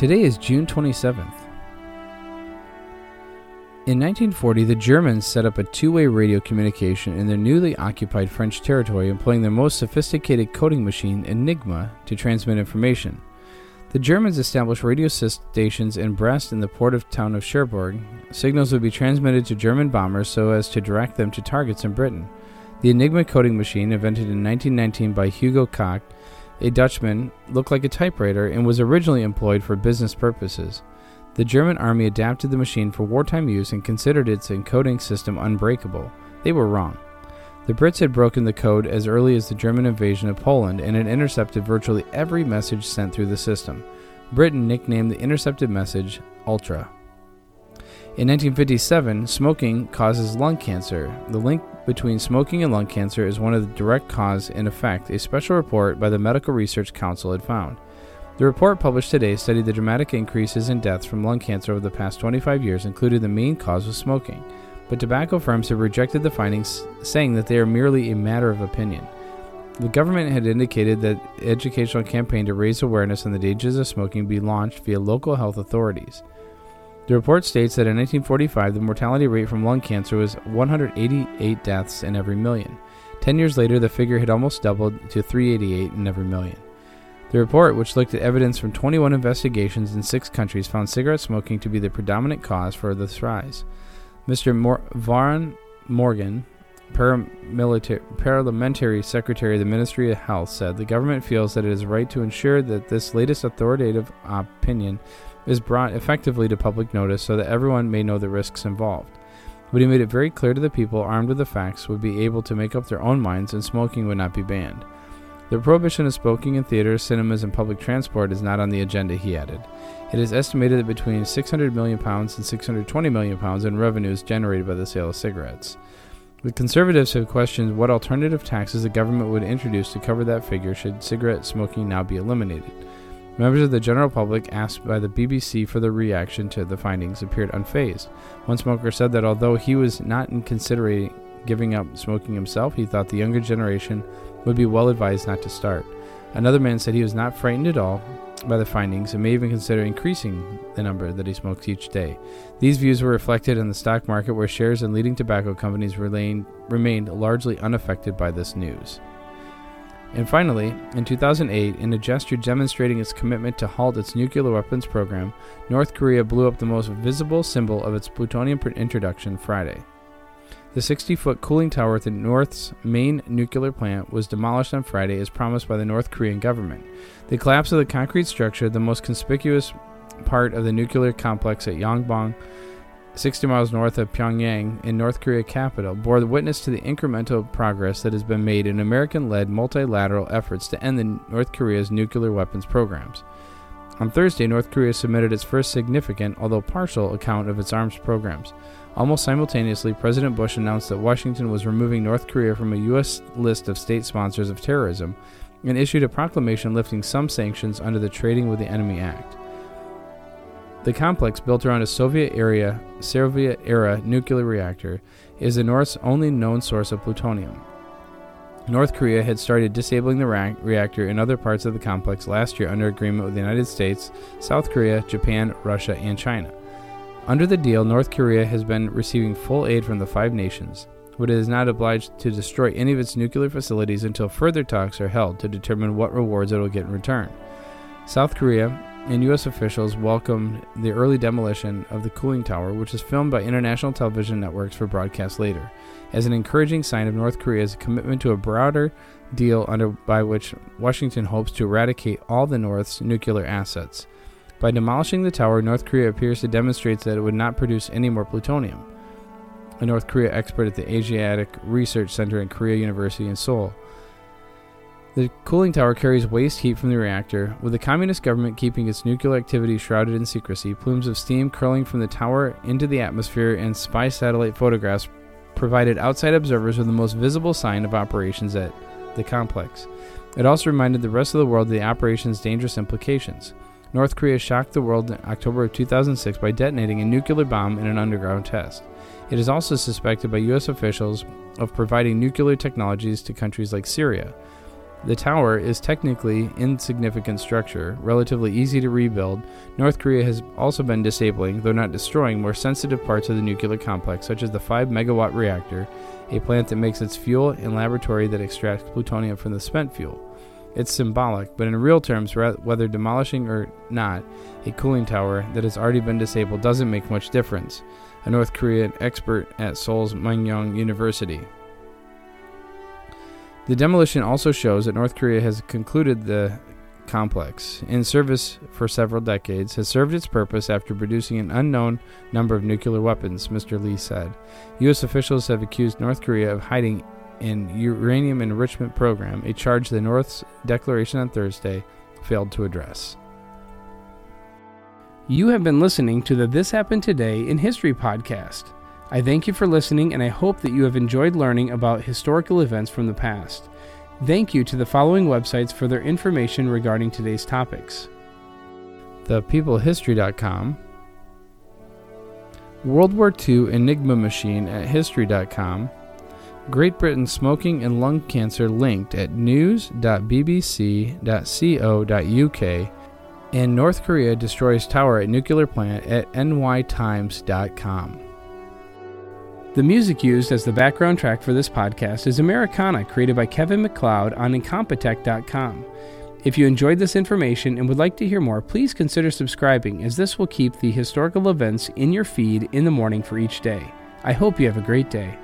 Today is June 27th. In 1940, the Germans set up a two way radio communication in their newly occupied French territory, employing their most sophisticated coding machine, Enigma, to transmit information. The Germans established radio stations in Brest and the port of town of Cherbourg. Signals would be transmitted to German bombers so as to direct them to targets in Britain. The Enigma coding machine, invented in 1919 by Hugo Koch, a Dutchman, looked like a typewriter and was originally employed for business purposes. The German army adapted the machine for wartime use and considered its encoding system unbreakable. They were wrong. The Brits had broken the code as early as the German invasion of Poland and had intercepted virtually every message sent through the system. Britain nicknamed the intercepted message Ultra. In 1957, smoking causes lung cancer. The link between smoking and lung cancer is one of the direct cause and effect a special report by the Medical Research Council had found. The report published today studied the dramatic increases in deaths from lung cancer over the past 25 years, including the main cause of smoking but tobacco firms have rejected the findings, saying that they are merely a matter of opinion. The government had indicated that educational campaign to raise awareness on the dangers of smoking be launched via local health authorities. The report states that in 1945, the mortality rate from lung cancer was 188 deaths in every million. Ten years later, the figure had almost doubled to 388 in every million. The report, which looked at evidence from 21 investigations in six countries, found cigarette smoking to be the predominant cause for this rise. Mr. Mor- Morgan, parliamentary secretary of the Ministry of Health, said the government feels that it is right to ensure that this latest authoritative opinion is brought effectively to public notice so that everyone may know the risks involved. But he made it very clear to the people armed with the facts would be able to make up their own minds and smoking would not be banned. The prohibition of smoking in theaters, cinemas, and public transport is not on the agenda, he added. It is estimated that between 600 million pounds and 620 million pounds in revenues generated by the sale of cigarettes. The conservatives have questioned what alternative taxes the government would introduce to cover that figure should cigarette smoking now be eliminated. Members of the general public asked by the BBC for their reaction to the findings appeared unfazed. One smoker said that although he was not in considering giving up smoking himself, he thought the younger generation would be well advised not to start. Another man said he was not frightened at all by the findings and may even consider increasing the number that he smokes each day. These views were reflected in the stock market, where shares in leading tobacco companies remained, largely unaffected by this news. And finally, in 2008, in a gesture demonstrating its commitment to halt its nuclear weapons program, North Korea blew up the most visible symbol of its plutonium introduction Friday. The 60 foot cooling tower at the North's main nuclear plant was demolished on Friday as promised by the North Korean government. The collapse of the concrete structure, the most conspicuous part of the nuclear complex at Yongbyon, 60 miles north of Pyongyang in North Korea capital, bore witness to the incremental progress that has been made in American led multilateral efforts to end the North Korea's nuclear weapons programs. On Thursday, North Korea submitted its first significant, although partial, account of its arms programs. Almost simultaneously, President Bush announced that Washington was removing North Korea from a U.S. list of state sponsors of terrorism and issued a proclamation lifting some sanctions under the Trading with the Enemy Act. The complex, built around a Soviet era, Soviet era nuclear reactor, is the North's only known source of plutonium. North Korea had started disabling the ra- reactor in other parts of the complex last year under agreement with the United States, South Korea, Japan, Russia, and China. Under the deal, North Korea has been receiving full aid from the five nations, but it is not obliged to destroy any of its nuclear facilities until further talks are held to determine what rewards it will get in return. South Korea and U.S. officials welcomed the early demolition of the cooling tower, which was filmed by international television networks for broadcast later, as an encouraging sign of North Korea's commitment to a broader deal under by which Washington hopes to eradicate all the North's nuclear assets. By demolishing the tower, North Korea appears to demonstrate that it would not produce any more plutonium. A North Korea expert at the Asiatic Research Center at Korea University in Seoul The cooling tower carries waste heat from the reactor. With the communist government keeping its nuclear activity shrouded in secrecy, plumes of steam curling from the tower into the atmosphere and spy satellite photographs provided outside observers with the most visible sign of operations at the complex. It also reminded the rest of the world of the operation's dangerous implications. North Korea shocked the world in October of 2006 by detonating a nuclear bomb in an underground test. It is also suspected by U.S. officials of providing nuclear technologies to countries like Syria. The tower is technically insignificant structure, relatively easy to rebuild. North Korea has also been disabling, though not destroying, more sensitive parts of the nuclear complex, such as the 5 megawatt reactor, a plant that makes its fuel, and laboratory that extracts plutonium from the spent fuel. It's symbolic, but in real terms, whether demolishing or not, a cooling tower that has already been disabled doesn't make much difference. A North Korean expert at Seoul's Myeong University. The demolition also shows that North Korea has concluded the complex, in service for several decades, has served its purpose after producing an unknown number of nuclear weapons, Mr. Lee said. U.S. officials have accused North Korea of hiding an uranium enrichment program, a charge the North's declaration on Thursday failed to address. You have been listening to the This Happened Today in History podcast. I thank you for listening, and I hope that you have enjoyed learning about historical events from the past. Thank you to the following websites for their information regarding today's topics ThePeopleHistory.com, World War II Enigma Machine at History.com, Great Britain Smoking and Lung Cancer linked at news.bbc.co.uk, and North Korea destroys tower at nuclear plant at nytimes.com. The music used as the background track for this podcast is Americana, created by Kevin MacLeod on Incompetech.com. If you enjoyed this information and would like to hear more, please consider subscribing, as this will keep the historical events in your feed in the morning for each day. I hope you have a great day.